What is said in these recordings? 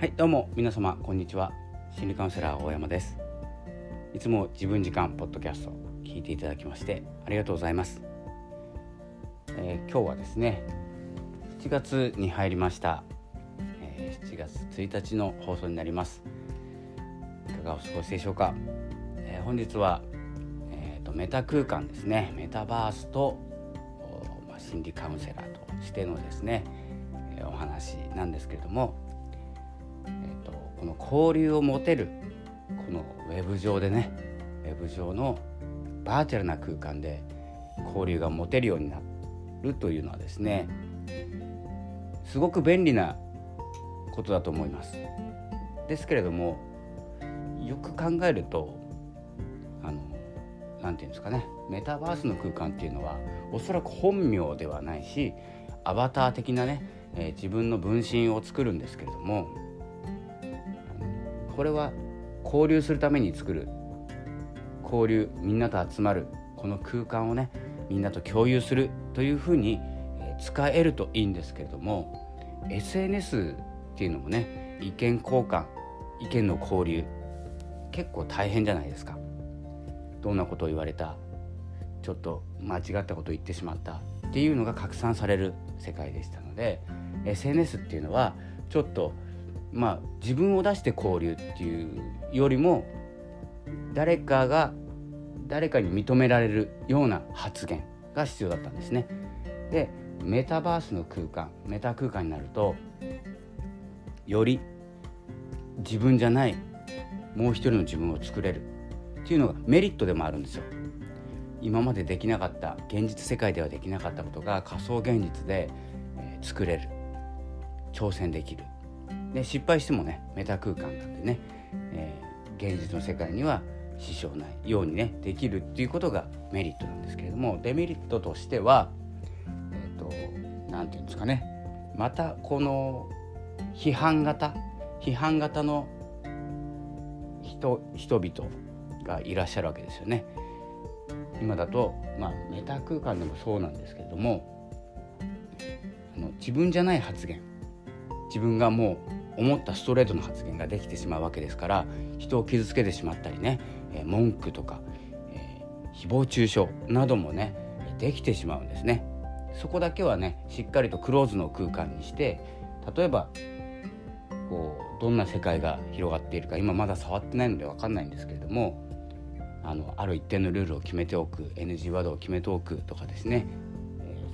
はいどうも皆様こんにちは。心理カウンセラー大山です。いつも自分時間ポッドキャスト聞いていただきましてありがとうございます、えー、今日はですね7月に入りました、えー、7月1日の放送になります。いかがお過ごしでしょうか、えー、本日はえーと、とメタ空間ですね。メタバースと、まあ、心理カウンセラーとしてのですねお話なんですけれども、この交流を持てるこのウェブ上でねウェブ上のバーチャルな空間で交流が持てるようになるというのはですねすごく便利なことだと思います。ですけれどもよく考えるとあの何て言うんですかねメタバースの空間っていうのはおそらく本名ではないしアバター的なねえー、自分の分身を作るんですけれどもこれは交流するために作る交流みんなと集まるこの空間をねみんなと共有するというふうに使えるといいんですけれども SNS っていうのもね意見交換意見の交流結構大変じゃないですか。どんなことを言われたちょっと間違ったことを言ってしまったっていうのが拡散される世界でしたので SNS っていうのはちょっとまあ自分を出して交流っていうよりも誰かが誰かに認められるような発言が必要だったんですね。でメタバースの空間メタ空間になるとより自分じゃないもう一人の自分を作れるっていうのがメリットでもあるんですよ。今までできなかった現実世界ではできなかったことが仮想現実で、作れる挑戦できるで失敗してもねメタ空間なんでね、えー、現実の世界には支障ないようにねできるっていうことがメリットなんですけれどもデメリットとしてはえ、ー、と何て言うんですかねまたこの批判型批判型の人人々がいらっしゃるわけですよね。今だと、まあ、メタ空間でもそうなんですけれどもあの自分じゃない発言自分がもう思ったストレートの発言ができてしまうわけですから人を傷つけてしまったりね、え、文句とか、えー、誹謗中傷などもねできてしまうんですね。そこだけはねしっかりとクローズの空間にして例えばこうどんな世界が広がっているか今まだ触ってないので分かんないんですけれどもあのある一定のルールを決めておく NG ワードを決めておくとかですね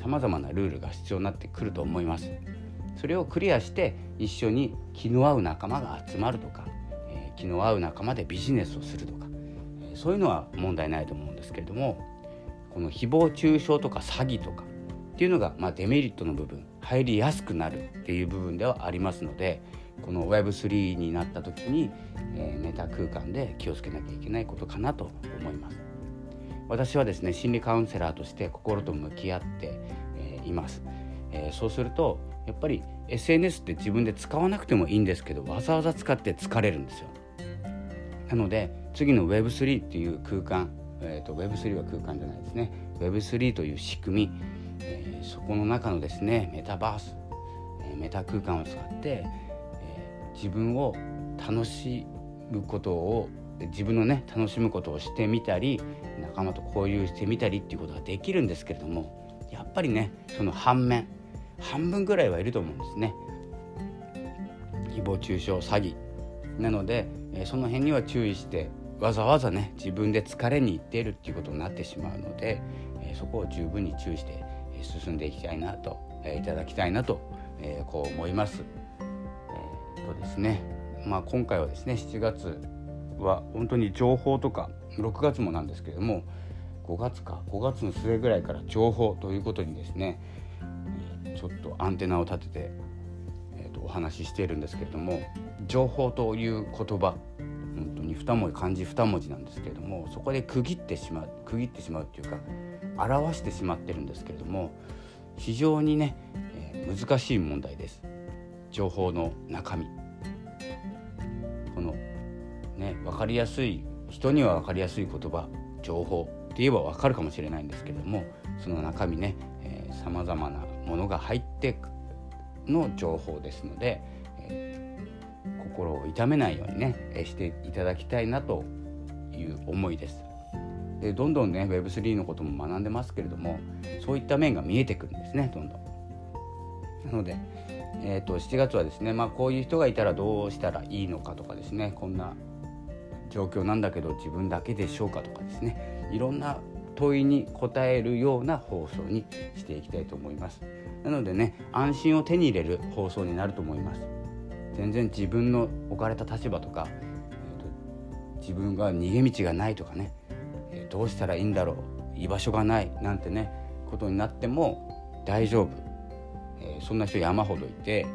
さまざまなルールが必要になってくると思います。それをクリアして一緒に気の合う仲間が集まるとか、え、気の合う仲間でビジネスをするとか、え、そういうのは問題ないと思うんですけれどもこの誹謗中傷とか詐欺とかっていうのが、まあ、デメリットの部分入りやすくなるっていう部分ではありますのでこの Web3 になった時に、えー、メタ空間で気をつけなきゃいけないことかなと思います。私はですね心理カウンセラーとして心と向き合って、えー、います、えー、そうするとやっぱり SNS って自分で使わなくてもいいんですけどわざわざ使って疲れるんですよ。なので次の Web3 っていう空間、えーと、Web3 は空間じゃないですね。Web3 という仕組み、えー、そこの中のですねメタバース、えー、メタ空間を使って、えー、自分を楽しむことを自分のね楽しむことをしてみたり仲間と交流してみたりっていうことができるんですけれどもやっぱりねその反面半分ぐらいはいると思うんですね。誹謗中傷詐欺。なので、その辺には注意してわざわざね自分で疲れにいっているっていうことになってしまうので、そこを十分に注意して、進んでいきたいなと、えいただきたいなと、こう思います。えー、とですね。まあ今回はですね7月は本当に情報とか6月もなんですけれども5月か5月の末ぐらいから情報ということにですねちょっとアンテナを立てて、えー、とお話ししているんですけれども情報という言葉本当に2文字漢字2文字なんですけれどもそこで区切ってしまう区切ってしまうっていうか表してしまってるんですけれども非常にね、えー、難しい問題です。情報の中身。このね分かりやすい人には分かりやすい言葉情報って言えば分かるかもしれないんですけれどもその中身ねさまざまなものが入っての情報ですので、えー、心を痛めないようにねしていただきたいなという思いです。でどんどんね Web3 のことも学んでますけれどもそういった面が見えてくるんですねどんどん。なので、えーと、7月はですね、まあ、こういう人がいたらどうしたらいいのかとかですねこんな状況なんだけど自分だけでしょうかとかですねいろんな問いに答えるような放送にしていきたいと思います。なのでね安心を手に入れる放送になると思います。全然自分の置かれた立場とか、えーと、自分が逃げ道がないとかね、えー、どうしたらいいんだろう居場所がないなんてねことになっても大丈夫、えー、そんな人山ほどいて、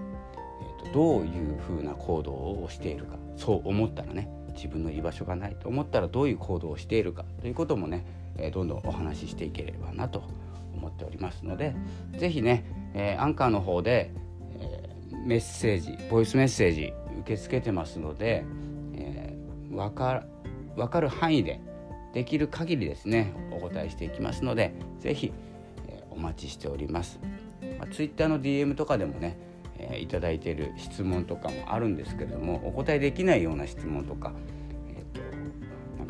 えーと、どういうふうな行動をしているかそう思ったらね自分の居場所がないと思ったらどういう行動をしているかということもね、えー、どんどんお話ししていければなと思っておりますので是非ね、えー、アンカーの方で、えー、メッセージボイスメッセージ受け付けてますので、えー、分か分かる範囲でできる限りですねお答えしていきますので是非、えー、お待ちしております。まあ、Twitter の DM とかでもねえー、いただいている質問とかもあるんですけどもお答えできないような質問とか,、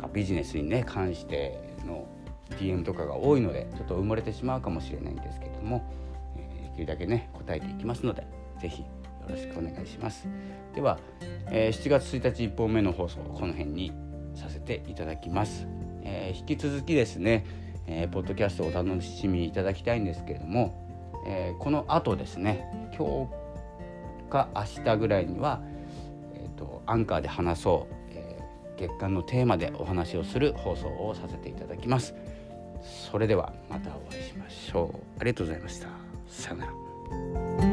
かビジネスにね関しての DM とかが多いのでちょっと埋もれてしまうかもしれないんですけども、えー、できるだけね答えていきますので是非よろしくお願いします。では、えー、7月1日1本目の放送この辺にさせていただきます。えー、引き続きですね、えー、ポッドキャストをお楽しみいただきたいんですけれども、え、この後ですね今日か明日ぐらいには、えーと、アンカーで話そう、月間のテーマでお話をする放送をさせていただきます。それではまたお会いしましょう。ありがとうございました。さようなら。